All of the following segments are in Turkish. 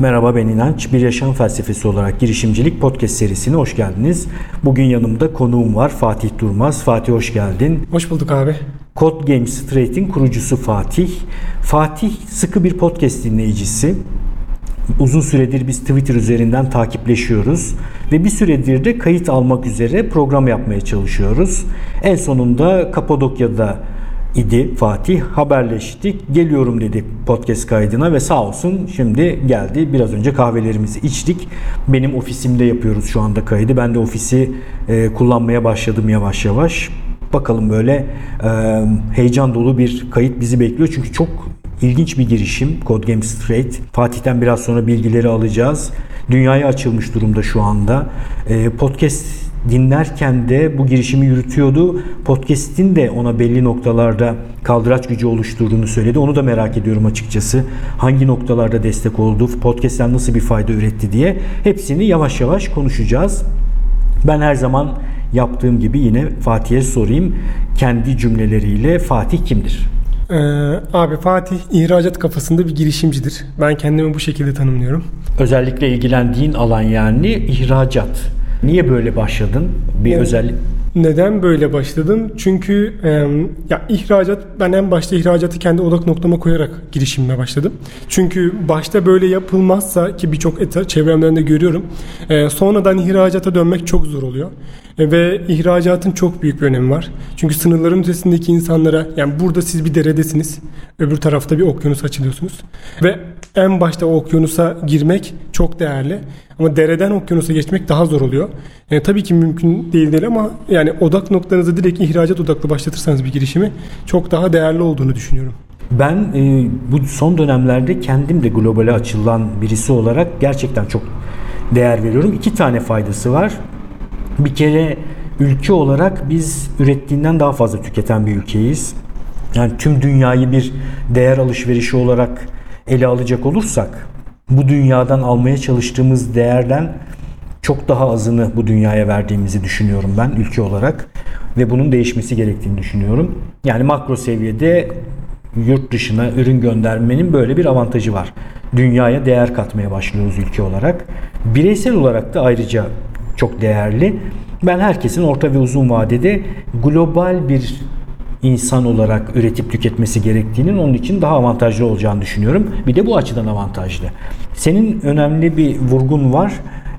Merhaba ben İnanç. Bir Yaşam Felsefesi olarak girişimcilik podcast serisine hoş geldiniz. Bugün yanımda konuğum var Fatih Durmaz. Fatih hoş geldin. Hoş bulduk abi. Code Game Straight'in kurucusu Fatih. Fatih sıkı bir podcast dinleyicisi. Uzun süredir biz Twitter üzerinden takipleşiyoruz ve bir süredir de kayıt almak üzere program yapmaya çalışıyoruz. En sonunda Kapadokya'da idi Fatih. Haberleştik. Geliyorum dedi podcast kaydına ve sağ olsun şimdi geldi. Biraz önce kahvelerimizi içtik. Benim ofisimde yapıyoruz şu anda kaydı. Ben de ofisi e, kullanmaya başladım yavaş yavaş. Bakalım böyle e, heyecan dolu bir kayıt bizi bekliyor. Çünkü çok ilginç bir girişim Code Game Straight. Fatih'ten biraz sonra bilgileri alacağız. Dünyaya açılmış durumda şu anda. E, podcast dinlerken de bu girişimi yürütüyordu. Podcast'in de ona belli noktalarda kaldıraç gücü oluşturduğunu söyledi. Onu da merak ediyorum açıkçası. Hangi noktalarda destek oldu, podcast'ten nasıl bir fayda üretti diye hepsini yavaş yavaş konuşacağız. Ben her zaman yaptığım gibi yine Fatih'e sorayım. Kendi cümleleriyle Fatih kimdir? Ee, abi Fatih ihracat kafasında bir girişimcidir. Ben kendimi bu şekilde tanımlıyorum. Özellikle ilgilendiğin alan yani ihracat. Niye böyle başladın? Bir evet. özellik neden böyle başladım? Çünkü e, ya ihracat ben en başta ihracatı kendi odak noktama koyarak girişimime başladım. Çünkü başta böyle yapılmazsa ki birçok çevremden de görüyorum. E, sonradan ihracata dönmek çok zor oluyor. E, ve ihracatın çok büyük bir önemi var. Çünkü sınırların ötesindeki insanlara yani burada siz bir deredesiniz. Öbür tarafta bir okyanus açılıyorsunuz. Ve en başta o okyanusa girmek çok değerli. Ama dereden okyanusa geçmek daha zor oluyor. Yani tabii ki mümkün değil değil ama yani odak noktanızı direkt ihracat odaklı başlatırsanız bir girişimi çok daha değerli olduğunu düşünüyorum. Ben e, bu son dönemlerde kendim de globale açılan birisi olarak gerçekten çok değer veriyorum. İki tane faydası var. Bir kere ülke olarak biz ürettiğinden daha fazla tüketen bir ülkeyiz. Yani tüm dünyayı bir değer alışverişi olarak ele alacak olursak bu dünyadan almaya çalıştığımız değerden çok daha azını bu dünyaya verdiğimizi düşünüyorum ben ülke olarak ve bunun değişmesi gerektiğini düşünüyorum. Yani makro seviyede yurt dışına ürün göndermenin böyle bir avantajı var. Dünyaya değer katmaya başlıyoruz ülke olarak. Bireysel olarak da ayrıca çok değerli. Ben herkesin orta ve uzun vadede global bir insan olarak üretip tüketmesi gerektiğinin onun için daha avantajlı olacağını düşünüyorum. Bir de bu açıdan avantajlı. Senin önemli bir vurgun var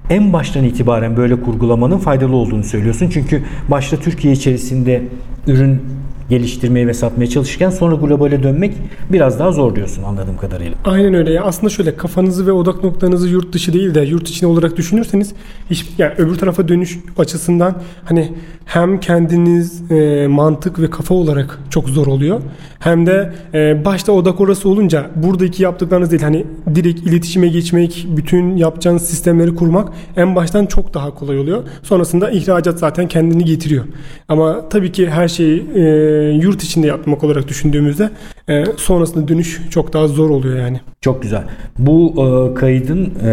en baştan itibaren böyle kurgulamanın faydalı olduğunu söylüyorsun. Çünkü başta Türkiye içerisinde ürün geliştirmeye ve satmaya çalışırken sonra globale dönmek biraz daha zor diyorsun anladığım kadarıyla. Aynen öyle. Ya aslında şöyle kafanızı ve odak noktanızı yurt dışı değil de yurt içine olarak düşünürseniz hiç yani öbür tarafa dönüş açısından hani hem kendiniz e, mantık ve kafa olarak çok zor oluyor. Hem de e, başta odak orası olunca buradaki yaptıklarınız değil hani direkt iletişime geçmek, bütün yapacağınız sistemleri kurmak en baştan çok daha kolay oluyor. Sonrasında ihracat zaten kendini getiriyor. Ama tabii ki her şeyi e, yurt içinde yapmak olarak düşündüğümüzde e, sonrasında dönüş çok daha zor oluyor yani. Çok güzel. Bu e, kaydın e,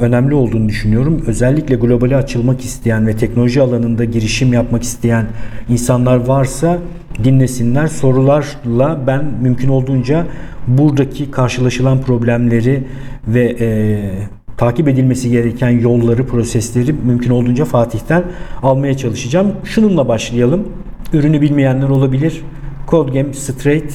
önemli olduğunu düşünüyorum. Özellikle globale açılmak isteyen ve teknoloji alanında girişim yapmak isteyen insanlar varsa dinlesinler. Sorularla ben mümkün olduğunca buradaki karşılaşılan problemleri ve e, takip edilmesi gereken yolları, prosesleri mümkün olduğunca Fatih'ten almaya çalışacağım. Şununla başlayalım. Ürünü bilmeyenler olabilir. CodeGame Straight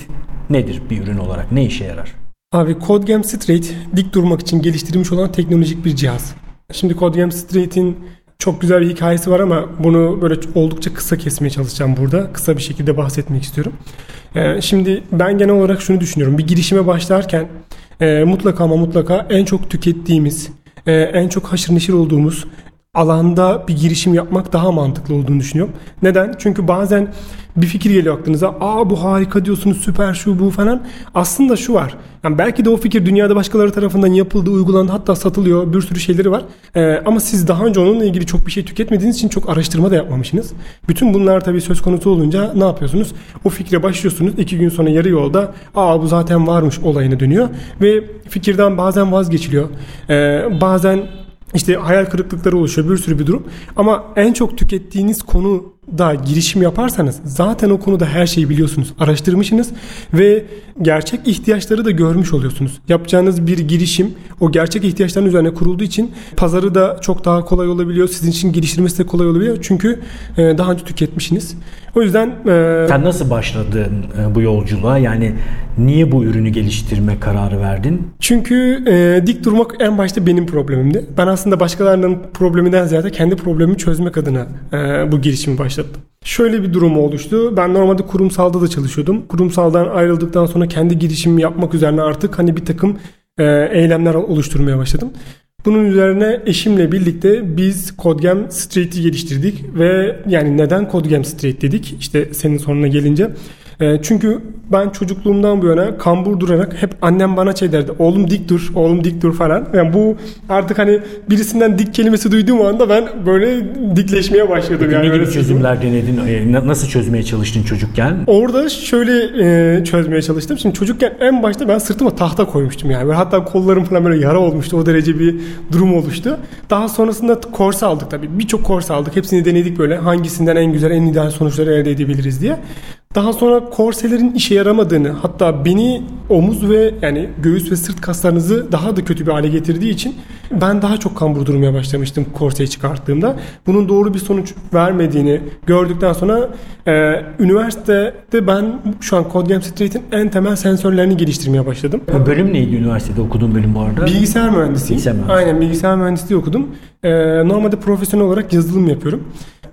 nedir bir ürün olarak? Ne işe yarar? Abi CodeGame Straight dik durmak için geliştirilmiş olan teknolojik bir cihaz. Şimdi CodeGame Straight'in çok güzel bir hikayesi var ama bunu böyle oldukça kısa kesmeye çalışacağım burada. Kısa bir şekilde bahsetmek istiyorum. Ee, şimdi ben genel olarak şunu düşünüyorum. Bir girişime başlarken e, mutlaka ama mutlaka en çok tükettiğimiz, e, en çok haşır neşir olduğumuz alanda bir girişim yapmak daha mantıklı olduğunu düşünüyorum. Neden? Çünkü bazen bir fikir geliyor aklınıza. Aa bu harika diyorsunuz süper şu bu falan. Aslında şu var. Yani belki de o fikir dünyada başkaları tarafından yapıldı, uygulandı hatta satılıyor. Bir sürü şeyleri var. Ee, ama siz daha önce onunla ilgili çok bir şey tüketmediğiniz için çok araştırma da yapmamışsınız. Bütün bunlar tabii söz konusu olunca ne yapıyorsunuz? O fikre başlıyorsunuz. iki gün sonra yarı yolda aa bu zaten varmış olayına dönüyor. Ve fikirden bazen vazgeçiliyor. Ee, bazen işte hayal kırıklıkları oluşuyor bir sürü bir durum. Ama en çok tükettiğiniz konu da girişim yaparsanız zaten o konuda her şeyi biliyorsunuz. Araştırmışsınız ve gerçek ihtiyaçları da görmüş oluyorsunuz. Yapacağınız bir girişim o gerçek ihtiyaçların üzerine kurulduğu için pazarı da çok daha kolay olabiliyor. Sizin için geliştirmesi de kolay olabiliyor. Çünkü e, daha önce tüketmişsiniz. O yüzden e, Sen nasıl başladın e, bu yolculuğa? Yani niye bu ürünü geliştirme kararı verdin? Çünkü e, dik durmak en başta benim problemimdi. Ben aslında başkalarının probleminden ziyade kendi problemimi çözmek adına e, bu girişimi başlattım. Şöyle bir durum oluştu. Ben normalde kurumsalda da çalışıyordum. Kurumsaldan ayrıldıktan sonra kendi girişimimi yapmak üzerine artık hani bir takım e, eylemler oluşturmaya başladım. Bunun üzerine eşimle birlikte biz Codegem Street'i geliştirdik ve yani neden Codegem Street dedik işte senin sonuna gelince. E, çünkü ben çocukluğumdan bu yana kambur durarak hep annem bana şey derdi. Oğlum dik dur, oğlum dik dur falan. Yani bu artık hani birisinden dik kelimesi duyduğum anda ben böyle dikleşmeye başladım. Yani ne gibi çözümler denedin? E, na- Nasıl çözmeye çalıştın çocukken? Orada şöyle e, çözmeye çalıştım. Şimdi çocukken en başta ben sırtıma tahta koymuştum yani. Böyle hatta kollarım falan böyle yara olmuştu. O derece bir durum oluştu. Daha sonrasında korse aldık tabii. Birçok korse aldık. Hepsini denedik böyle hangisinden en güzel, en ideal sonuçları elde edebiliriz diye. Daha sonra korselerin işe yaramadığını hatta beni omuz ve yani göğüs ve sırt kaslarınızı daha da kötü bir hale getirdiği için ben daha çok kambur durmaya başlamıştım korseyi çıkarttığımda. Bunun doğru bir sonuç vermediğini gördükten sonra e, üniversitede ben şu an CodeGame Street'in en temel sensörlerini geliştirmeye başladım. Bu bölüm neydi üniversitede okuduğun bölüm bu arada? Bilgisayar mühendisiyim. Bilgisayar mühendisliği. Aynen bilgisayar mühendisliği okudum. Ee, normalde profesyonel olarak yazılım yapıyorum.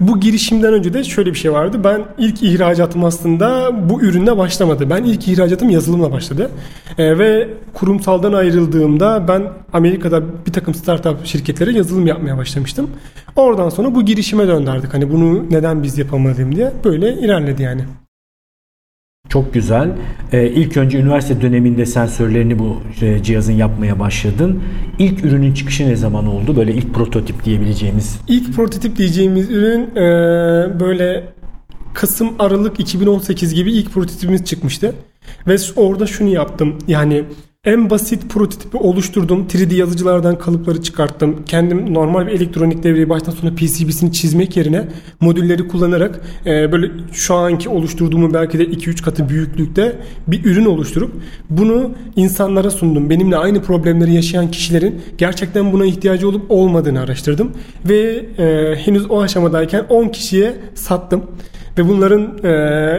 Bu girişimden önce de şöyle bir şey vardı. Ben ilk ihracatım aslında bu ürünle başlamadı. Ben ilk ihracatım yazılımla başladı. Ee, ve kurumsaldan ayrıldığımda ben Amerika'da bir takım startup şirketlere yazılım yapmaya başlamıştım. Oradan sonra bu girişime döndürdük. Hani bunu neden biz yapamadığım diye böyle ilerledi yani. Çok güzel. Ee, ilk önce üniversite döneminde sensörlerini bu e, cihazın yapmaya başladın. İlk ürünün çıkışı ne zaman oldu? Böyle ilk prototip diyebileceğimiz. İlk prototip diyeceğimiz ürün e, böyle Kasım Aralık 2018 gibi ilk prototipimiz çıkmıştı. Ve orada şunu yaptım. Yani en basit prototipi oluşturdum. 3D yazıcılardan kalıpları çıkarttım. Kendim normal bir elektronik devreyi baştan sona PCB'sini çizmek yerine modülleri kullanarak e, böyle şu anki oluşturduğumu belki de 2-3 katı büyüklükte bir ürün oluşturup bunu insanlara sundum. Benimle aynı problemleri yaşayan kişilerin gerçekten buna ihtiyacı olup olmadığını araştırdım. Ve e, henüz o aşamadayken 10 kişiye sattım. Ve bunların e,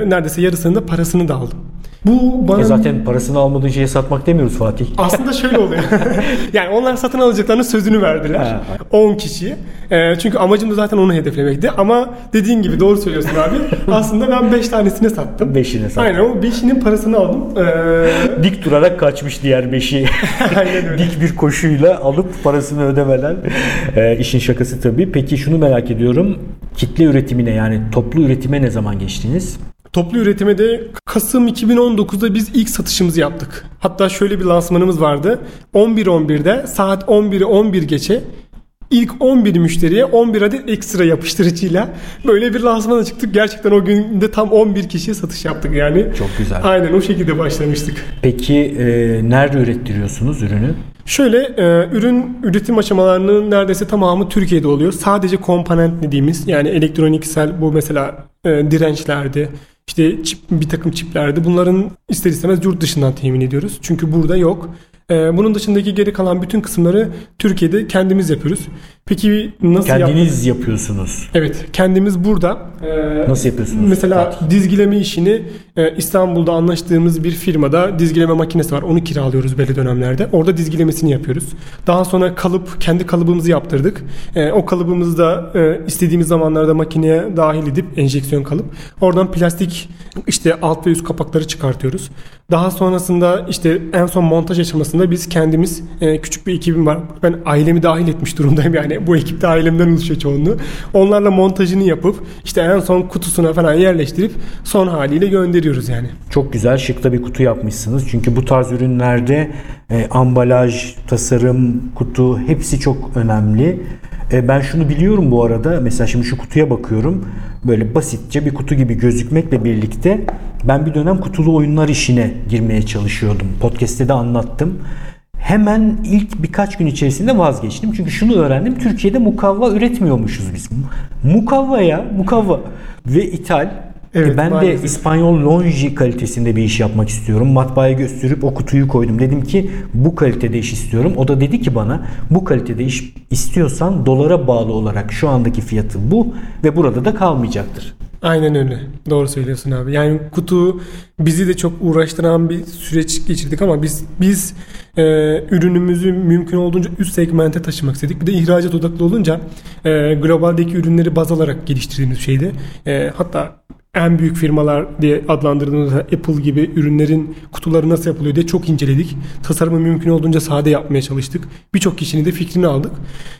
neredeyse yarısının da parasını da aldım. Bu bana E zaten parasını almadığın şeye satmak demiyoruz Fatih. aslında şöyle oluyor. yani onlar satın alacaklarının sözünü verdiler. Ha. 10 kişi. Ee, çünkü amacım da zaten onu hedeflemekti. Ama dediğin gibi doğru söylüyorsun abi. aslında ben 5 tanesine sattım. Beşine sattın. Aynen o 5'inin parasını aldım. Ee, Dik durarak kaçmış diğer beşi. Aynen öyle. Dik bir koşuyla alıp parasını ödemeden. Ee, işin şakası tabii. Peki şunu merak ediyorum. Kitle üretimine yani toplu üretime ne zaman geçtiniz? Toplu üretime de Kasım 2019'da biz ilk satışımızı yaptık. Hatta şöyle bir lansmanımız vardı. 11.11'de saat 11'i 11 geçe ilk 11 müşteriye 11 adet ekstra yapıştırıcıyla böyle bir lansmana çıktık. Gerçekten o günde tam 11 kişiye satış yaptık yani. Çok güzel. Aynen o şekilde başlamıştık. Peki e, nerede ürettiriyorsunuz ürünü? Şöyle e, ürün üretim aşamalarının neredeyse tamamı Türkiye'de oluyor. Sadece komponent dediğimiz yani elektroniksel bu mesela e, dirençlerdi. İşte çip, bir takım çiplerdi. Bunların ister istemez yurt dışından temin ediyoruz. Çünkü burada yok. E, bunun dışındaki geri kalan bütün kısımları Türkiye'de kendimiz yapıyoruz. Peki nasıl yap- Kendiniz yapıyorsunuz. Evet, kendimiz burada. E, Nasıl yapıyorsunuz? Mesela Fatih? dizgileme işini e, İstanbul'da anlaştığımız bir firmada dizgileme makinesi var. Onu kiralıyoruz belli dönemlerde. Orada dizgilemesini yapıyoruz. Daha sonra kalıp, kendi kalıbımızı yaptırdık. E, o kalıbımızı da e, istediğimiz zamanlarda makineye dahil edip enjeksiyon kalıp oradan plastik işte alt ve üst kapakları çıkartıyoruz. Daha sonrasında işte en son montaj aşamasında biz kendimiz e, küçük bir ekibim var. Ben ailemi dahil etmiş durumdayım yani bu ekipte ailemden oluşuyor çoğunluğu. Onlarla montajını yapıp işte en son kutusuna falan yerleştirip son haliyle gönderiyoruz yani. Çok güzel şıkta bir kutu yapmışsınız. Çünkü bu tarz ürünlerde e, ambalaj, tasarım, kutu hepsi çok önemli. E, ben şunu biliyorum bu arada. Mesela şimdi şu kutuya bakıyorum. Böyle basitçe bir kutu gibi gözükmekle birlikte ben bir dönem kutulu oyunlar işine girmeye çalışıyordum. Podcast'te de anlattım. Hemen ilk birkaç gün içerisinde vazgeçtim. Çünkü şunu öğrendim. Türkiye'de mukavva üretmiyormuşuz biz. Mukavva ya, mukavva. ve ithal. Evet, E ben maalesef. de İspanyol Longi kalitesinde bir iş yapmak istiyorum. Matbaaya gösterip o kutuyu koydum. Dedim ki bu kalitede iş istiyorum. O da dedi ki bana bu kalitede iş istiyorsan dolara bağlı olarak şu andaki fiyatı bu ve burada da kalmayacaktır. Aynen öyle. Doğru söylüyorsun abi. Yani kutu bizi de çok uğraştıran bir süreç geçirdik ama biz biz e, ürünümüzü mümkün olduğunca üst segmente taşımak istedik. Bir de ihracat odaklı olunca e, globaldeki ürünleri baz alarak geliştirdiğimiz şeydi. E, hatta en büyük firmalar diye adlandırdığımız Apple gibi ürünlerin kutuları nasıl yapılıyor diye çok inceledik. Tasarımı mümkün olduğunca sade yapmaya çalıştık. Birçok kişinin de fikrini aldık.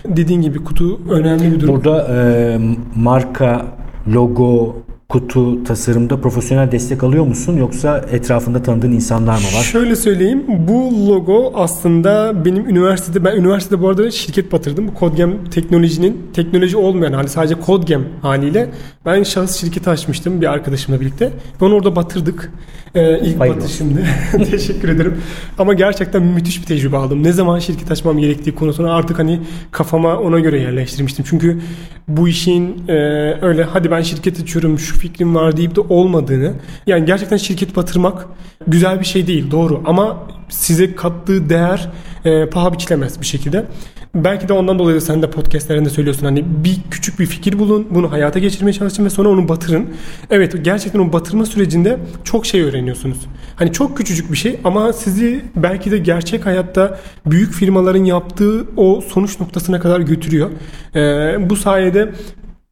Dediğin gibi kutu önemli bir durum. Burada e, marka, logo, kutu tasarımda profesyonel destek alıyor musun yoksa etrafında tanıdığın insanlar mı var? Şöyle söyleyeyim. Bu logo aslında benim üniversitede ben üniversitede bu arada şirket batırdım. Codegem teknolojinin teknoloji olmayan hali sadece Codegem haliyle ben şahıs şirketi açmıştım bir arkadaşımla birlikte. Onu orada batırdık. Ee, ilk Hayırlı batışımdı. Teşekkür ederim. Ama gerçekten müthiş bir tecrübe aldım. Ne zaman şirket açmam gerektiği konusuna artık hani kafama ona göre yerleştirmiştim. Çünkü bu işin e, öyle hadi ben şirket açıyorum şu fikrim var deyip de olmadığını yani gerçekten şirket batırmak güzel bir şey değil doğru ama size kattığı değer e, paha biçilemez bir şekilde. Belki de ondan dolayı da sen de podcastlerinde söylüyorsun hani bir küçük bir fikir bulun bunu hayata geçirmeye çalışın ve sonra onu batırın. Evet gerçekten o batırma sürecinde çok şey öğreniyorsunuz. Hani çok küçücük bir şey ama sizi belki de gerçek hayatta büyük firmaların yaptığı o sonuç noktasına kadar götürüyor. E, bu sayede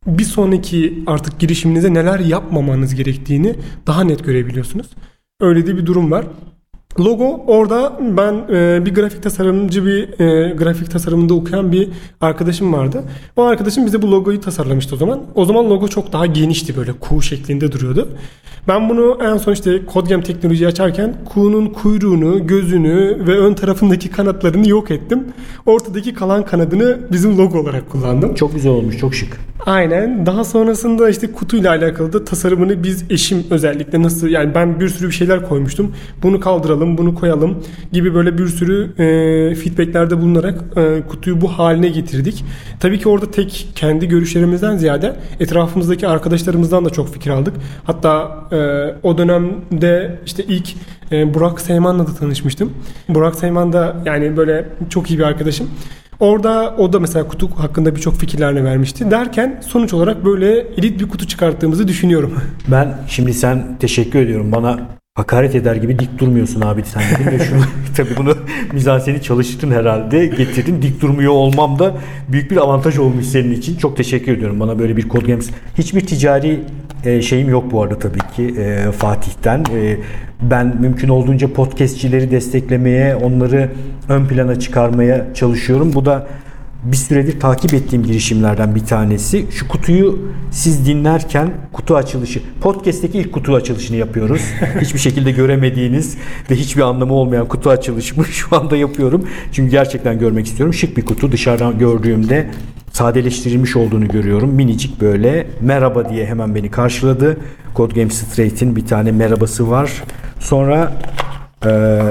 bir sonraki artık girişiminize neler yapmamanız gerektiğini daha net görebiliyorsunuz. Öyle de bir durum var. Logo orada ben e, bir grafik tasarımcı bir e, grafik tasarımında okuyan bir arkadaşım vardı. O arkadaşım bize bu logoyu tasarlamıştı o zaman. O zaman logo çok daha genişti böyle kuğu şeklinde duruyordu. Ben bunu en son işte Codegem teknolojiyi açarken kuğunun kuyruğunu, gözünü ve ön tarafındaki kanatlarını yok ettim. Ortadaki kalan kanadını bizim logo olarak kullandım. Çok güzel olmuş, çok şık. Aynen. Daha sonrasında işte kutuyla alakalı da tasarımını biz eşim özellikle nasıl yani ben bir sürü bir şeyler koymuştum. Bunu kaldıralım, bunu koyalım gibi böyle bir sürü e, feedbacklerde bulunarak e, kutuyu bu haline getirdik. Tabii ki orada tek kendi görüşlerimizden ziyade etrafımızdaki arkadaşlarımızdan da çok fikir aldık. Hatta e, o dönemde işte ilk e, Burak Seyman'la da tanışmıştım. Burak Seyman da yani böyle çok iyi bir arkadaşım. Orada o da mesela kutu hakkında birçok fikirlerini vermişti. Derken sonuç olarak böyle elit bir kutu çıkarttığımızı düşünüyorum. Ben şimdi sen teşekkür ediyorum. Bana hakaret eder gibi dik durmuyorsun abi sen dedim ve şunu. Tabii bunu mizanseni çalıştın herhalde getirdin. Dik durmuyor olmam da büyük bir avantaj olmuş senin için. Çok teşekkür ediyorum bana böyle bir kod games. Hiçbir ticari e, şeyim yok bu arada tabii ki e, Fatih'ten. E, ben mümkün olduğunca podcastçileri desteklemeye onları ön plana çıkarmaya çalışıyorum. Bu da bir süredir takip ettiğim girişimlerden bir tanesi. Şu kutuyu siz dinlerken kutu açılışı, podcast'teki ilk kutu açılışını yapıyoruz. Hiçbir şekilde göremediğiniz ve hiçbir anlamı olmayan kutu açılışımı şu anda yapıyorum. Çünkü gerçekten görmek istiyorum. Şık bir kutu. Dışarıdan gördüğümde sadeleştirilmiş olduğunu görüyorum. Minicik böyle merhaba diye hemen beni karşıladı. Code Game Straight'in bir tane merhabası var. Sonra ee,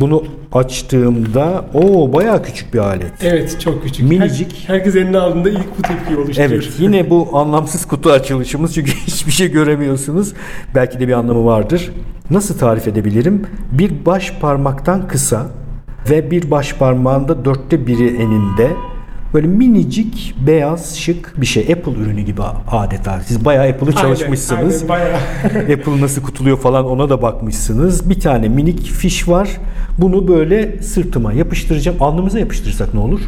bunu açtığımda o bayağı küçük bir alet. Evet çok küçük. Minicik. Her, herkes eline aldığında ilk bu tepkiyi oluşturuyor. Evet yine bu anlamsız kutu açılışımız çünkü hiçbir şey göremiyorsunuz. Belki de bir anlamı vardır. Nasıl tarif edebilirim? Bir baş parmaktan kısa ve bir baş parmağında dörtte biri eninde böyle minicik beyaz şık bir şey. Apple ürünü gibi adeta. Siz bayağı Apple'ı çalışmışsınız. aynen, bayağı. Apple nasıl kutuluyor falan ona da bakmışsınız. Bir tane minik fiş var. Bunu böyle sırtıma yapıştıracağım. Alnımıza yapıştırsak ne olur?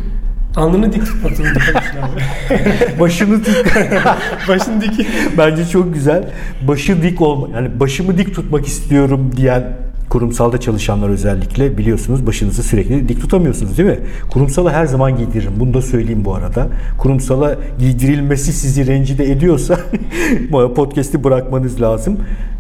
Alnını dik abi. Başını dik. Başını dik. Bence çok güzel. Başı dik olma yani başımı dik tutmak istiyorum diyen kurumsalda çalışanlar özellikle biliyorsunuz başınızı sürekli dik tutamıyorsunuz değil mi? Kurumsala her zaman giydiririm. Bunu da söyleyeyim bu arada. Kurumsala giydirilmesi sizi rencide ediyorsa podcast'i bırakmanız lazım.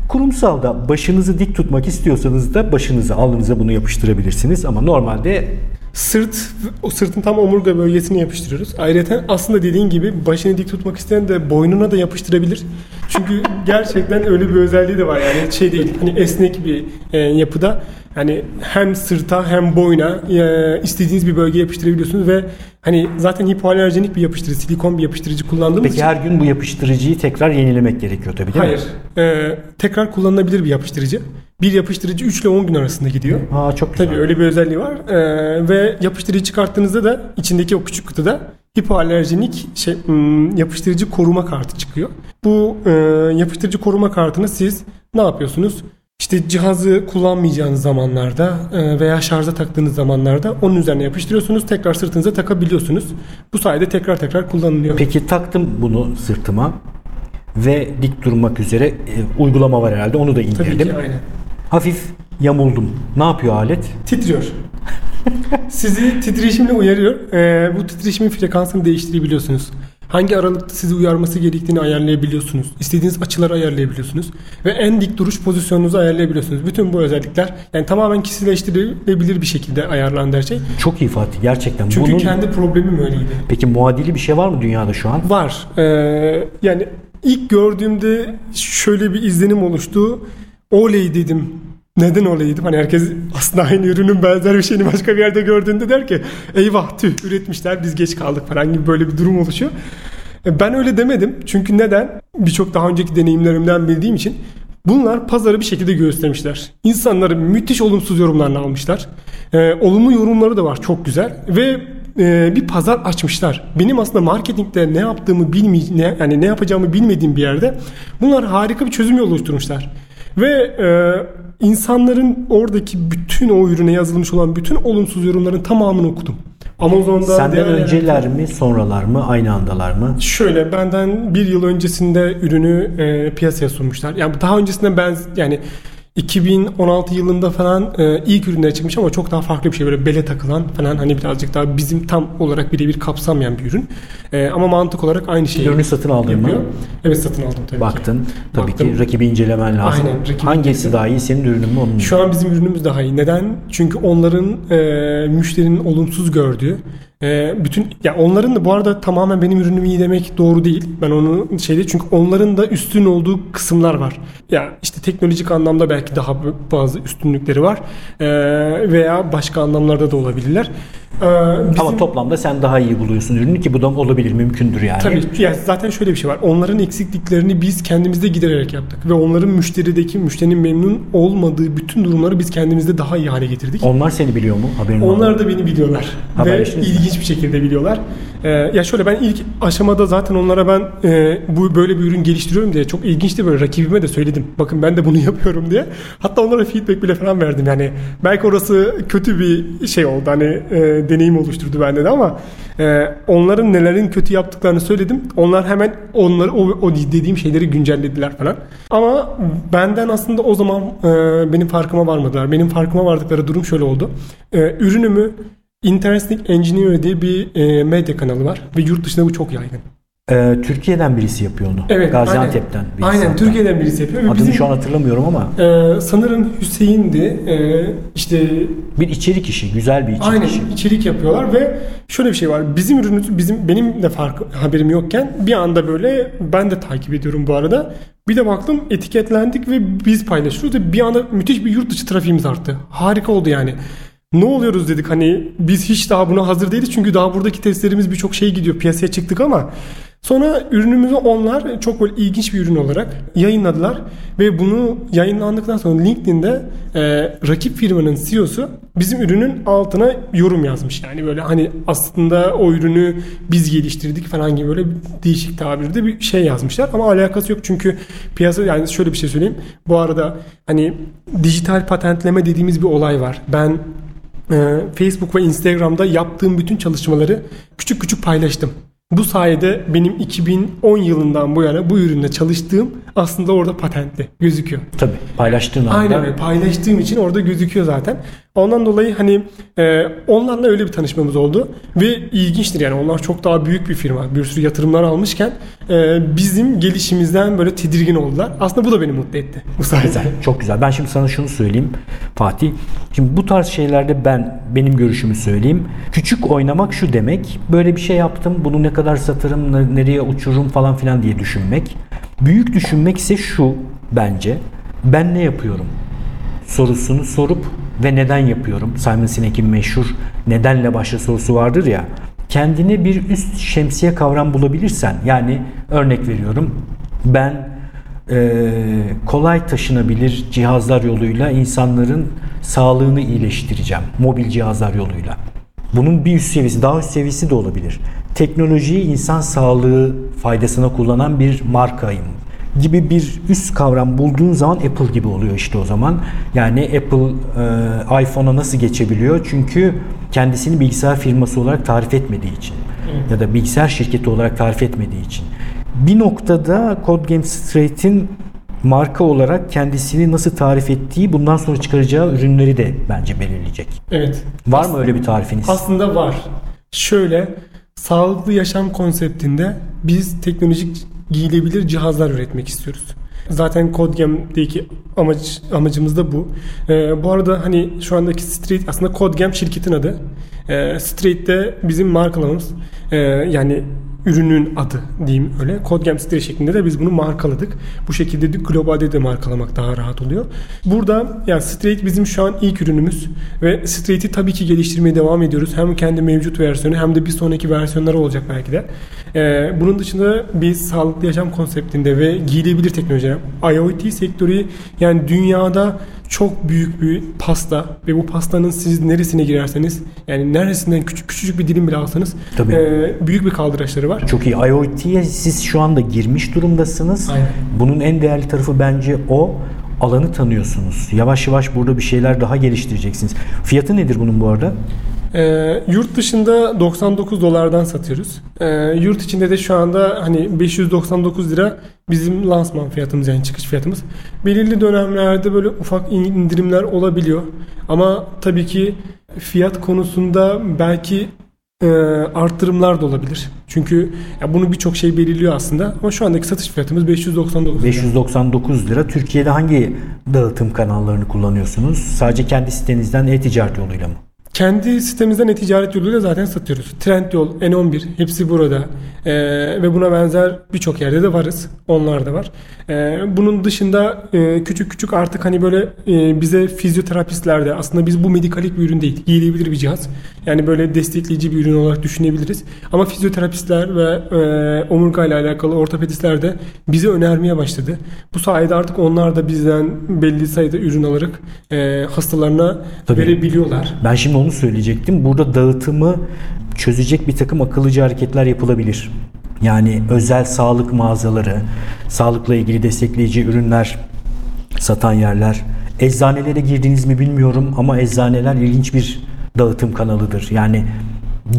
Kurumsalda başınızı dik tutmak istiyorsanız da başınıza, alnınıza bunu yapıştırabilirsiniz. Ama normalde Sırt, o sırtın tam omurga bölgesine yapıştırıyoruz. Ayrıca aslında dediğin gibi başını dik tutmak isteyen de boynuna da yapıştırabilir. Çünkü gerçekten öyle bir özelliği de var yani şey değil hani esnek bir e, yapıda. Yani hem sırta hem boyna e, istediğiniz bir bölgeye yapıştırabiliyorsunuz ve hani zaten hipoalerjenik bir yapıştırıcı, silikon bir yapıştırıcı kullandığımız Peki için her gün bu yapıştırıcıyı tekrar yenilemek gerekiyor tabii değil hayır. mi? E, tekrar kullanılabilir bir yapıştırıcı. Bir yapıştırıcı 3 ile 10 gün arasında gidiyor. Aa çok güzel. Tabii öyle bir özelliği var. Ee, ve yapıştırıcı çıkarttığınızda da içindeki o küçük kutuda hipoalerjenik şey hmm, yapıştırıcı koruma kartı çıkıyor. Bu e, yapıştırıcı koruma kartını siz ne yapıyorsunuz? İşte cihazı kullanmayacağınız zamanlarda e, veya şarja taktığınız zamanlarda onun üzerine yapıştırıyorsunuz. Tekrar sırtınıza takabiliyorsunuz. Bu sayede tekrar tekrar kullanılıyor. Peki taktım bunu sırtıma ve dik durmak üzere e, uygulama var herhalde onu da Tabii indirdim. ki aynen. Hafif yamuldum. Ne yapıyor alet? Titriyor. Sizi titreşimle uyarıyor. Ee, bu titreşimin frekansını değiştirebiliyorsunuz. Hangi aralıkta sizi uyarması gerektiğini ayarlayabiliyorsunuz. İstediğiniz açıları ayarlayabiliyorsunuz. Ve en dik duruş pozisyonunuzu ayarlayabiliyorsunuz. Bütün bu özellikler yani tamamen kişileştirilebilir bir şekilde ayarlandı her şey. Çok iyi Fatih gerçekten. Çünkü Bunun kendi problemim öyleydi. peki muadili bir şey var mı dünyada şu an? Var. Ee, yani ilk gördüğümde şöyle bir izlenim oluştu. Oley dedim. Neden dedim? Hani herkes aslında aynı ürünün benzer bir şeyini başka bir yerde gördüğünde der ki eyvah tüh üretmişler biz geç kaldık falan gibi böyle bir durum oluşuyor. E, Ben öyle demedim. Çünkü neden? Birçok daha önceki deneyimlerimden bildiğim için bunlar pazarı bir şekilde göstermişler. İnsanları müthiş olumsuz yorumlarla almışlar. E, olumlu yorumları da var çok güzel ve e, bir pazar açmışlar. Benim aslında marketingde ne yaptığımı bilmey ne, yani ne yapacağımı bilmediğim bir yerde bunlar harika bir çözüm yolu oluşturmuşlar. Ve e, insanların oradaki bütün o ürüne yazılmış olan bütün olumsuz yorumların tamamını okudum. Amazon'da Senden önceler mi sonralar mı aynı andalar mı? Şöyle benden bir yıl öncesinde ürünü e, piyasaya sunmuşlar. Yani daha öncesinde ben yani 2016 yılında falan e, ilk ürünler çıkmış ama çok daha farklı bir şey böyle bele takılan falan hani birazcık daha bizim tam olarak birebir kapsamayan bir ürün. E, ama mantık olarak aynı şeyi Ürünü satın aldın mı? yapıyor. Evet satın aldım tabii ki. Baktın. Tabii Baktım. ki rakibi incelemen lazım. Aynen, rakibi Hangisi inceledim. daha iyi senin ürünün mü onun? Şu an bizim ürünümüz daha iyi. Neden? Çünkü onların e, müşterinin olumsuz gördüğü e, bütün ya onların da bu arada tamamen benim ürünüm iyi demek doğru değil. Ben onu şeyde çünkü onların da üstün olduğu kısımlar var. Ya işte teknolojik anlamda belki daha bazı üstünlükleri var. E, veya başka anlamlarda da olabilirler. E, bizim- Ama toplamda sen daha iyi buluyorsun ürünü ki bu da olabilir mümkündür yani. Tabii ya zaten şöyle bir şey var. Onların eksikliklerini biz kendimizde gidererek yaptık ve onların müşterideki müşterinin memnun olmadığı bütün durumları biz kendimizde daha iyi hale getirdik. Onlar seni biliyor mu? Haberin var? Onlar da beni biliyorlar ve mi? ilginç bir şekilde biliyorlar. Ee, ya şöyle ben ilk aşamada zaten onlara ben e, bu böyle bir ürün geliştiriyorum diye çok ilginçti böyle rakibime de söyledim. Bakın ben de bunu yapıyorum diye. Hatta onlara feedback bile falan verdim. Yani belki orası kötü bir şey oldu hani e, deneyim oluşturdu bende de ama e, onların nelerin kötü yaptıklarını söyledim. Onlar hemen onları o, o dediğim şeyleri güncellediler falan. Ama benden aslında o zaman e, benim farkıma varmadılar. Benim farkıma vardıkları durum şöyle oldu. E, ürünümü Interesting Engineer diye bir e, medya kanalı var ve yurt dışında bu çok yaygın. Ee, Türkiye'den birisi yapıyor onu. Evet, Gaziantep'ten birisi. Aynen hatta. Türkiye'den birisi yapıyor ve Adını bizim şu an hatırlamıyorum ama e, sanırım Hüseyin'di. E, işte bir içerik işi, güzel bir içerik Aynen işi. içerik yapıyorlar ve şöyle bir şey var. Bizim ürünümüz bizim benim de fark haberim yokken bir anda böyle ben de takip ediyorum bu arada. Bir de baktım etiketlendik ve biz paylaşıyoruz ve bir anda müthiş bir yurt dışı trafiğimiz arttı. Harika oldu yani. Ne oluyoruz dedik hani biz hiç daha buna hazır değiliz çünkü daha buradaki testlerimiz birçok şey gidiyor piyasaya çıktık ama sonra ürünümüzü onlar çok böyle ilginç bir ürün olarak yayınladılar. Ve bunu yayınlandıktan sonra LinkedIn'de e, rakip firmanın CEO'su bizim ürünün altına yorum yazmış. Yani böyle hani aslında o ürünü biz geliştirdik falan gibi böyle değişik tabirde bir şey yazmışlar. Ama alakası yok çünkü piyasa yani şöyle bir şey söyleyeyim. Bu arada hani dijital patentleme dediğimiz bir olay var. Ben ee, Facebook ve Instagram'da yaptığım bütün çalışmaları küçük küçük paylaştım. Bu sayede benim 2010 yılından bu yana bu ürünle çalıştığım aslında orada patentli gözüküyor. Tabii paylaştığın anda. Aynen öyle paylaştığım için orada gözüküyor zaten. Ondan dolayı hani e, onlarla öyle bir tanışmamız oldu ve ilginçtir yani onlar çok daha büyük bir firma bir sürü yatırımlar almışken e, bizim gelişimizden böyle tedirgin oldular. Aslında bu da beni mutlu etti bu sayede. Güzel, çok güzel. Ben şimdi sana şunu söyleyeyim Fatih. Şimdi bu tarz şeylerde ben benim görüşümü söyleyeyim. Küçük oynamak şu demek. Böyle bir şey yaptım. Bunu ne kadar satarım, ne- nereye uçururum falan filan diye düşünmek. Büyük düşünmek ise şu bence. Ben ne yapıyorum? Sorusunu sorup ve neden yapıyorum? Simon Sinek'in meşhur nedenle başla sorusu vardır ya. Kendine bir üst şemsiye kavram bulabilirsen yani örnek veriyorum ben e, kolay taşınabilir cihazlar yoluyla insanların sağlığını iyileştireceğim. Mobil cihazlar yoluyla. Bunun bir üst seviyesi, daha üst seviyesi de olabilir. Teknolojiyi insan sağlığı faydasına kullanan bir markayım gibi bir üst kavram bulduğun zaman Apple gibi oluyor işte o zaman. Yani Apple e, iPhone'a nasıl geçebiliyor? Çünkü kendisini bilgisayar firması olarak tarif etmediği için ya da bilgisayar şirketi olarak tarif etmediği için. Bir noktada Code Game Straight'in marka olarak kendisini nasıl tarif ettiği bundan sonra çıkaracağı ürünleri de bence belirleyecek. Evet. Var mı öyle bir tarifiniz? Aslında var. Şöyle sağlıklı yaşam konseptinde biz teknolojik giyilebilir cihazlar üretmek istiyoruz. Zaten CodeGam'deki amaç, amacımız da bu. Ee, bu arada hani şu andaki Street aslında CodeGam şirketin adı. Ee, Street de bizim markalamamız. Ee, yani ürünün adı diyeyim öyle. CodeGam Street şeklinde de biz bunu markaladık. Bu şekilde de globalde de markalamak daha rahat oluyor. Burada yani Street bizim şu an ilk ürünümüz ve Street'i tabii ki geliştirmeye devam ediyoruz. Hem kendi mevcut versiyonu hem de bir sonraki versiyonları olacak belki de. Ee, bunun dışında biz sağlıklı yaşam konseptinde ve giyilebilir teknoloji, IoT sektörü yani dünyada çok büyük bir pasta ve bu pastanın siz neresine girerseniz yani neresinden küçük küçücük bir dilim bile alsanız Tabii. e, büyük bir kaldıraçları var. Çok iyi. IoT'ye siz şu anda girmiş durumdasınız. Aynen. Bunun en değerli tarafı bence o. Alanı tanıyorsunuz. Yavaş yavaş burada bir şeyler daha geliştireceksiniz. Fiyatı nedir bunun bu arada? Ee, yurt dışında 99 dolardan satıyoruz. Ee, yurt içinde de şu anda hani 599 lira bizim lansman fiyatımız yani çıkış fiyatımız. Belirli dönemlerde böyle ufak indirimler olabiliyor. Ama tabii ki fiyat konusunda belki e, arttırımlar da olabilir. Çünkü ya bunu birçok şey belirliyor aslında. Ama şu andaki satış fiyatımız 599 lira. 599 lira. Türkiye'de hangi dağıtım kanallarını kullanıyorsunuz? Sadece kendi sitenizden e-ticaret yoluyla mı? Kendi sitemizden e-ticaret yoluyla zaten satıyoruz. Trendyol, N11 hepsi burada. Ee, ve buna benzer birçok yerde de varız. Onlar da var. Ee, bunun dışında e, küçük küçük artık hani böyle e, bize fizyoterapistler de aslında biz bu medikalik bir ürün değil. Giyilebilir bir cihaz. Yani böyle destekleyici bir ürün olarak düşünebiliriz. Ama fizyoterapistler ve e, omurga ile alakalı ortopedistler de bize önermeye başladı. Bu sayede artık onlar da bizden belli sayıda ürün alarak e, hastalarına Tabii. verebiliyorlar. Ben şimdi onu söyleyecektim. Burada dağıtımı çözecek bir takım akıllıca hareketler yapılabilir. Yani özel sağlık mağazaları, sağlıkla ilgili destekleyici ürünler satan yerler. Eczanelere girdiniz mi bilmiyorum ama eczaneler ilginç bir dağıtım kanalıdır. Yani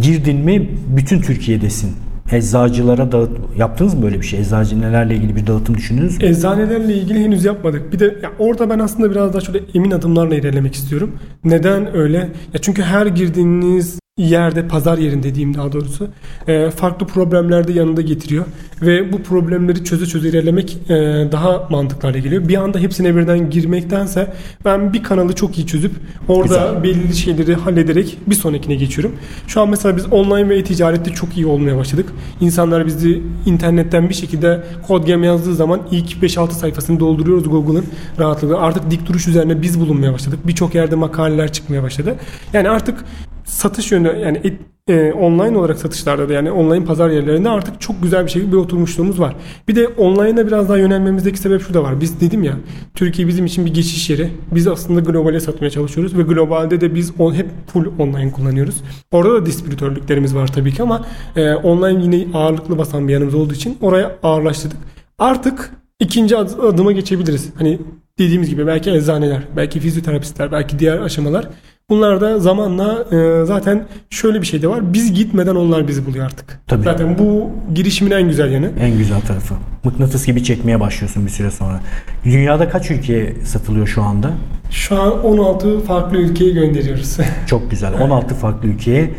girdin mi bütün Türkiye'desin. Eczacılara dağıt yaptınız mı böyle bir şey? Eczanelerle ilgili bir dağıtım düşündünüz mü? Eczanelerle ilgili henüz yapmadık. Bir de ya orada ben aslında biraz daha şöyle emin adımlarla ilerlemek istiyorum. Neden öyle? Ya çünkü her girdiğiniz yerde, pazar yerinde diyeyim daha doğrusu e, farklı problemler de yanında getiriyor. Ve bu problemleri çöze çöze ilerlemek e, daha mantıklı hale geliyor. Bir anda hepsine birden girmektense ben bir kanalı çok iyi çözüp orada Güzel. belirli şeyleri hallederek bir sonrakine geçiyorum. Şu an mesela biz online ve e-ticarette çok iyi olmaya başladık. İnsanlar bizi internetten bir şekilde kod game yazdığı zaman ilk 5-6 sayfasını dolduruyoruz Google'ın rahatlığı. Artık dik duruş üzerine biz bulunmaya başladık. Birçok yerde makaleler çıkmaya başladı. Yani artık satış yönü yani et- e, online olarak satışlarda da yani online pazar yerlerinde artık çok güzel bir şekilde bir oturmuşluğumuz var. Bir de online'a biraz daha yönelmemizdeki sebep şu da var. Biz dedim ya Türkiye bizim için bir geçiş yeri. Biz aslında globale satmaya çalışıyoruz ve globalde de biz on, hep full online kullanıyoruz. Orada da distribütörlüklerimiz var tabii ki ama e, online yine ağırlıklı basan bir yanımız olduğu için oraya ağırlaştırdık. Artık ikinci ad- adıma geçebiliriz. Hani dediğimiz gibi belki eczaneler, belki fizyoterapistler, belki diğer aşamalar. Bunlar da zamanla e, zaten şöyle bir şey de var. Biz gitmeden onlar bizi buluyor artık. Tabii. Zaten bu girişimin en güzel yanı. En güzel tarafı. Mıknatıs gibi çekmeye başlıyorsun bir süre sonra. Dünyada kaç ülkeye satılıyor şu anda? Şu an 16 farklı ülkeye gönderiyoruz. Çok güzel. 16 farklı ülkeye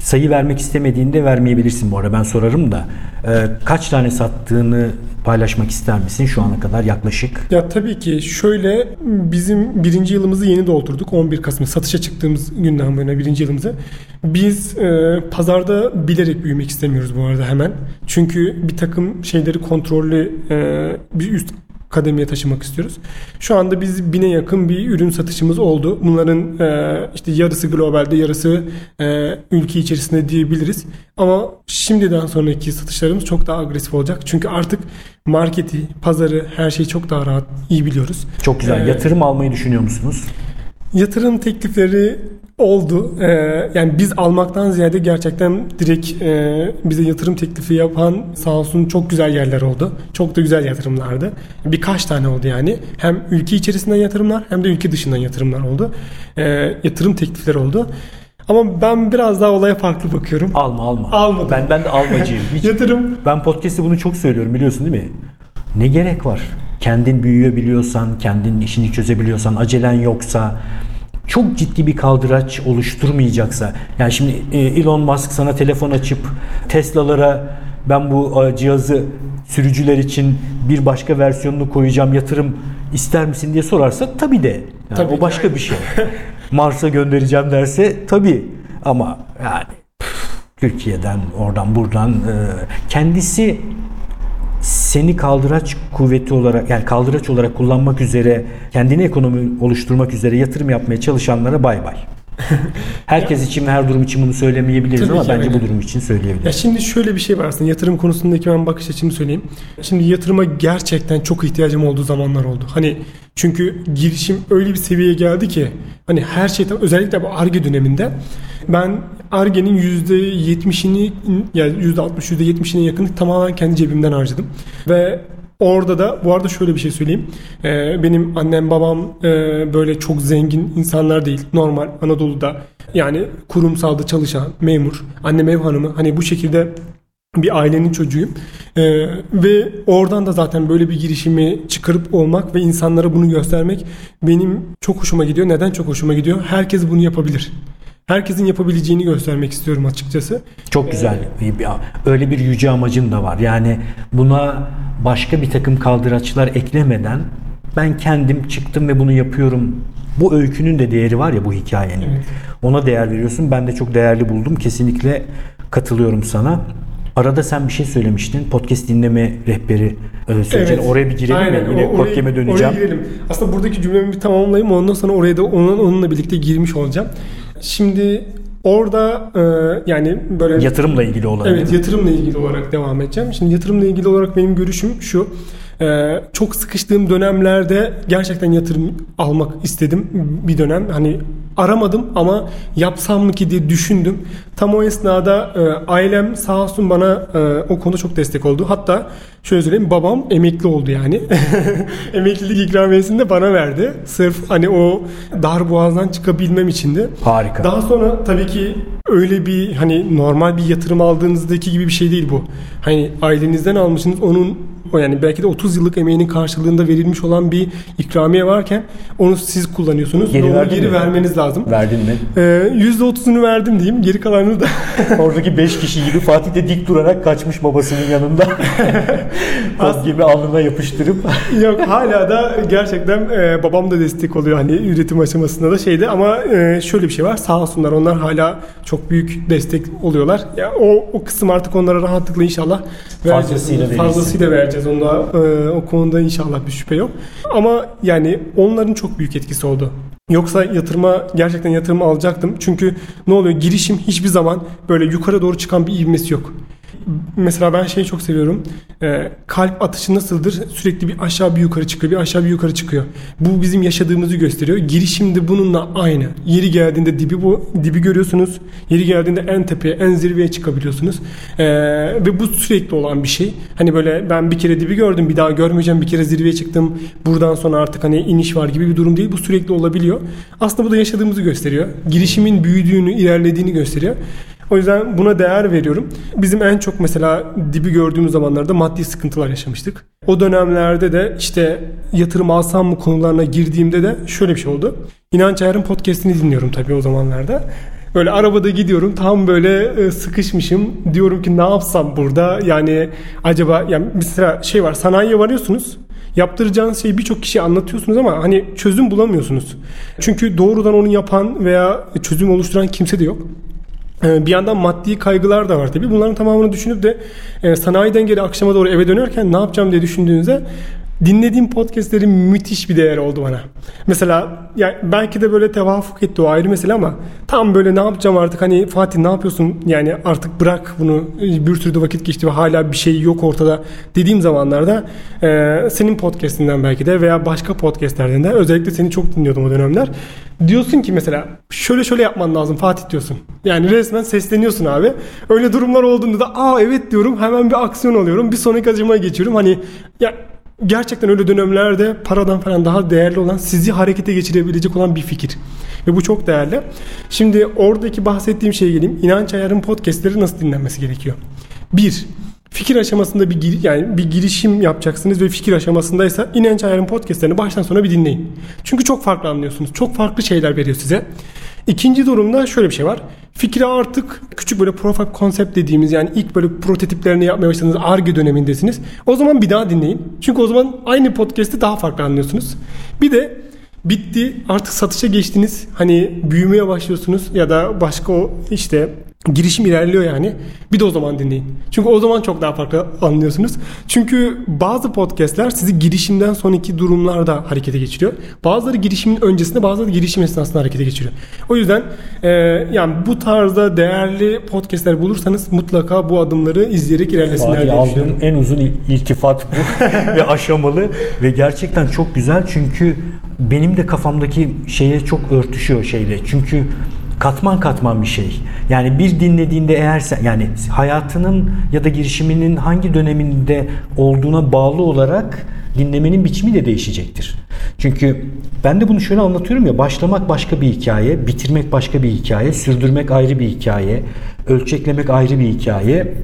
sayı vermek istemediğinde vermeyebilirsin bu arada. Ben sorarım da. Ee, kaç tane sattığını paylaşmak ister misin şu ana kadar yaklaşık? Ya tabii ki şöyle bizim birinci yılımızı yeni doldurduk. 11 Kasım satışa çıktığımız günden bu yana birinci yılımızı. Biz e, pazarda bilerek büyümek istemiyoruz bu arada hemen. Çünkü bir takım şeyleri kontrollü e, bir üst kademeye taşımak istiyoruz. Şu anda biz bine yakın bir ürün satışımız oldu. Bunların e, işte yarısı globalde, yarısı e, ülke içerisinde diyebiliriz. Ama şimdiden sonraki satışlarımız çok daha agresif olacak. Çünkü artık marketi, pazarı, her şeyi çok daha rahat, iyi biliyoruz. Çok güzel. Ee, Yatırım almayı düşünüyor musunuz? Yatırım teklifleri oldu. Ee, yani biz almaktan ziyade gerçekten direkt e, bize yatırım teklifi yapan sağ olsun çok güzel yerler oldu. Çok da güzel yatırımlardı. Birkaç tane oldu yani. Hem ülke içerisinden yatırımlar hem de ülke dışından yatırımlar oldu. Ee, yatırım teklifleri oldu. Ama ben biraz daha olaya farklı bakıyorum. Alma alma. Almadım. Ben ben de almacıyım. Hiç, Yatırım ben podcast'te bunu çok söylüyorum biliyorsun değil mi? Ne gerek var? Kendin büyüyebiliyorsan, kendin işini çözebiliyorsan, acelen yoksa, çok ciddi bir kaldıraç oluşturmayacaksa. Yani şimdi e, Elon Musk sana telefon açıp Tesla'lara ben bu e, cihazı sürücüler için bir başka versiyonunu koyacağım yatırım ister misin diye sorarsa tabii de. Yani Tabii o başka aynen. bir şey. Mars'a göndereceğim derse tabii ama yani Türkiye'den oradan buradan e, kendisi seni kaldıraç kuvveti olarak yani kaldıraç olarak kullanmak üzere kendine ekonomi oluşturmak üzere yatırım yapmaya çalışanlara bay bay. Herkes için ve her durum için bunu söylemeyebiliriz Tabii ama bence aynen. bu durum için Ya söyleyebiliriz. şimdi şöyle bir şey var aslında yatırım konusundaki ben bakış açımı söyleyeyim. Şimdi yatırıma gerçekten çok ihtiyacım olduğu zamanlar oldu. Hani çünkü girişim öyle bir seviyeye geldi ki hani her şeyden özellikle bu ARGE döneminde ben ARGE'nin %70'ini yani %60 %70'ine yakını tamamen kendi cebimden harcadım. Ve Orada da bu arada şöyle bir şey söyleyeyim. Ee, benim annem babam e, böyle çok zengin insanlar değil. Normal Anadolu'da yani kurumsalda çalışan memur, annem ev hanımı hani bu şekilde bir ailenin çocuğuyum. Ee, ve oradan da zaten böyle bir girişimi çıkarıp olmak ve insanlara bunu göstermek benim çok hoşuma gidiyor. Neden çok hoşuma gidiyor? Herkes bunu yapabilir. Herkesin yapabileceğini göstermek istiyorum açıkçası. Çok güzel. Bir- Öyle bir yüce amacın da var. Yani buna başka bir takım kaldıraçlar eklemeden ben kendim çıktım ve bunu yapıyorum. Bu öykünün de değeri var ya bu hikayenin. Evet. Ona değer veriyorsun. Ben de çok değerli buldum. Kesinlikle katılıyorum sana. Arada sen bir şey söylemiştin. Podcast dinleme rehberi e, söyleyeceğin. Oraya bir girelim Aynen, mi? Yine o- döneceğim. Oraya girelim. Aslında buradaki cümlemi bir tamamlayayım ondan sonra oraya da onun, onunla birlikte girmiş olacağım. Şimdi orada e, yani böyle Yatırımla ilgili olan. Evet yatırımla ilgili olarak devam edeceğim. Şimdi yatırımla ilgili olarak benim görüşüm şu. Ee, çok sıkıştığım dönemlerde gerçekten yatırım almak istedim bir dönem. Hani aramadım ama yapsam mı ki diye düşündüm. Tam o esnada e, ailem sağ olsun bana e, o konuda çok destek oldu. Hatta şöyle söyleyeyim babam emekli oldu yani. Emeklilik ikramiyesini de bana verdi. Sırf hani o dar boğazdan çıkabilmem içindi. Harika. Daha sonra tabii ki öyle bir hani normal bir yatırım aldığınızdaki gibi bir şey değil bu. Hani ailenizden almışsınız onun o yani belki de 30 yıllık emeğinin karşılığında verilmiş olan bir ikramiye varken onu siz kullanıyorsunuz. Geri geri vermeniz lazım. Verdin mi? Ee, %30'unu verdim diyeyim. Geri kalanını da Oradaki 5 kişi gibi Fatih de dik durarak kaçmış babasının yanında. Kodgem'i alnına yapıştırıp Yok hala da gerçekten e, babam da destek oluyor hani üretim aşamasında da şeyde ama e, şöyle bir şey var sağ olsunlar onlar hala çok büyük destek oluyorlar. Ya o o kısım artık onlara rahatlıkla inşallah vereceğiz. Fazlasıyla. Fazlasıyla vereceğiz onda e, o konuda inşallah bir şüphe yok. Ama yani onların çok büyük etkisi oldu. Yoksa yatırıma gerçekten yatırım alacaktım. Çünkü ne oluyor? Girişim hiçbir zaman böyle yukarı doğru çıkan bir ivmesi yok. Mesela ben şeyi çok seviyorum. Ee, kalp atışı nasıldır? Sürekli bir aşağı bir yukarı çıkıyor, bir aşağı bir yukarı çıkıyor. Bu bizim yaşadığımızı gösteriyor. Girişim de bununla aynı. Yeri geldiğinde dibi bu dibi görüyorsunuz. Yeri geldiğinde en tepeye, en zirveye çıkabiliyorsunuz. Ee, ve bu sürekli olan bir şey. Hani böyle ben bir kere dibi gördüm, bir daha görmeyeceğim. Bir kere zirveye çıktım. Buradan sonra artık hani iniş var gibi bir durum değil. Bu sürekli olabiliyor. Aslında bu da yaşadığımızı gösteriyor. Girişimin büyüdüğünü, ilerlediğini gösteriyor. O yüzden buna değer veriyorum. Bizim en çok mesela dibi gördüğümüz zamanlarda maddi sıkıntılar yaşamıştık. O dönemlerde de işte yatırım alsam mı konularına girdiğimde de şöyle bir şey oldu. İnanç Ayar'ın podcastini dinliyorum tabii o zamanlarda. Böyle arabada gidiyorum tam böyle e, sıkışmışım. Diyorum ki ne yapsam burada? Yani acaba yani mesela şey var sanayiye varıyorsunuz. Yaptıracağınız şeyi birçok kişiye anlatıyorsunuz ama hani çözüm bulamıyorsunuz. Çünkü doğrudan onu yapan veya çözüm oluşturan kimse de yok. Ee, Bir yandan maddi kaygılar da var tabii. Bunların tamamını düşünüp de e, sanayiden geri akşama doğru eve dönerken ne yapacağım diye düşündüğünüzde dinlediğim podcastlerin müthiş bir değer oldu bana. Mesela ya belki de böyle tevafuk etti o ayrı mesele ama tam böyle ne yapacağım artık hani Fatih ne yapıyorsun yani artık bırak bunu bir sürü de vakit geçti ve hala bir şey yok ortada dediğim zamanlarda e, senin podcastinden belki de veya başka podcastlerden de özellikle seni çok dinliyordum o dönemler. Diyorsun ki mesela şöyle şöyle yapman lazım Fatih diyorsun. Yani resmen sesleniyorsun abi. Öyle durumlar olduğunda da aa evet diyorum hemen bir aksiyon alıyorum. Bir sonraki aşamaya geçiyorum. Hani ya gerçekten öyle dönemlerde paradan falan daha değerli olan sizi harekete geçirebilecek olan bir fikir. Ve bu çok değerli. Şimdi oradaki bahsettiğim şeye geleyim. İnanç Ayar'ın podcastleri nasıl dinlenmesi gerekiyor? Bir, fikir aşamasında bir gir- yani bir girişim yapacaksınız ve fikir aşamasındaysa İnanç Ayar'ın podcastlerini baştan sona bir dinleyin. Çünkü çok farklı anlıyorsunuz. Çok farklı şeyler veriyor size. İkinci durumda şöyle bir şey var. Fikri artık küçük böyle proof of concept dediğimiz yani ilk böyle prototiplerini yapmaya başladığınız ARGE dönemindesiniz. O zaman bir daha dinleyin. Çünkü o zaman aynı podcast'i daha farklı anlıyorsunuz. Bir de bitti artık satışa geçtiniz. Hani büyümeye başlıyorsunuz ya da başka o işte girişim ilerliyor yani. Bir de o zaman dinleyin. Çünkü o zaman çok daha farklı anlıyorsunuz. Çünkü bazı podcastler sizi girişimden sonraki durumlarda harekete geçiriyor. Bazıları girişimin öncesinde bazıları girişim esnasında harekete geçiriyor. O yüzden e, yani bu tarzda değerli podcastler bulursanız mutlaka bu adımları izleyerek ilerlesinler diye aldığım en uzun il- iltifat bu ve aşamalı ve gerçekten çok güzel çünkü benim de kafamdaki şeye çok örtüşüyor şeyle. Çünkü katman katman bir şey. Yani bir dinlediğinde eğer sen yani hayatının ya da girişiminin hangi döneminde olduğuna bağlı olarak dinlemenin biçimi de değişecektir. Çünkü ben de bunu şöyle anlatıyorum ya başlamak başka bir hikaye, bitirmek başka bir hikaye, sürdürmek ayrı bir hikaye, ölçeklemek ayrı bir hikaye.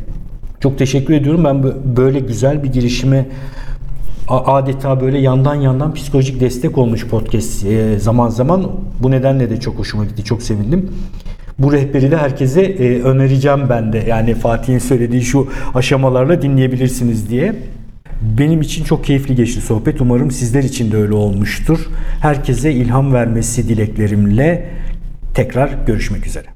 Çok teşekkür ediyorum. Ben bö- böyle güzel bir girişime adeta böyle yandan yandan psikolojik destek olmuş podcast e, zaman zaman. Bu nedenle de çok hoşuma gitti. Çok sevindim. Bu rehberi de herkese e, önereceğim ben de. Yani Fatih'in söylediği şu aşamalarla dinleyebilirsiniz diye. Benim için çok keyifli geçti sohbet. Umarım sizler için de öyle olmuştur. Herkese ilham vermesi dileklerimle tekrar görüşmek üzere.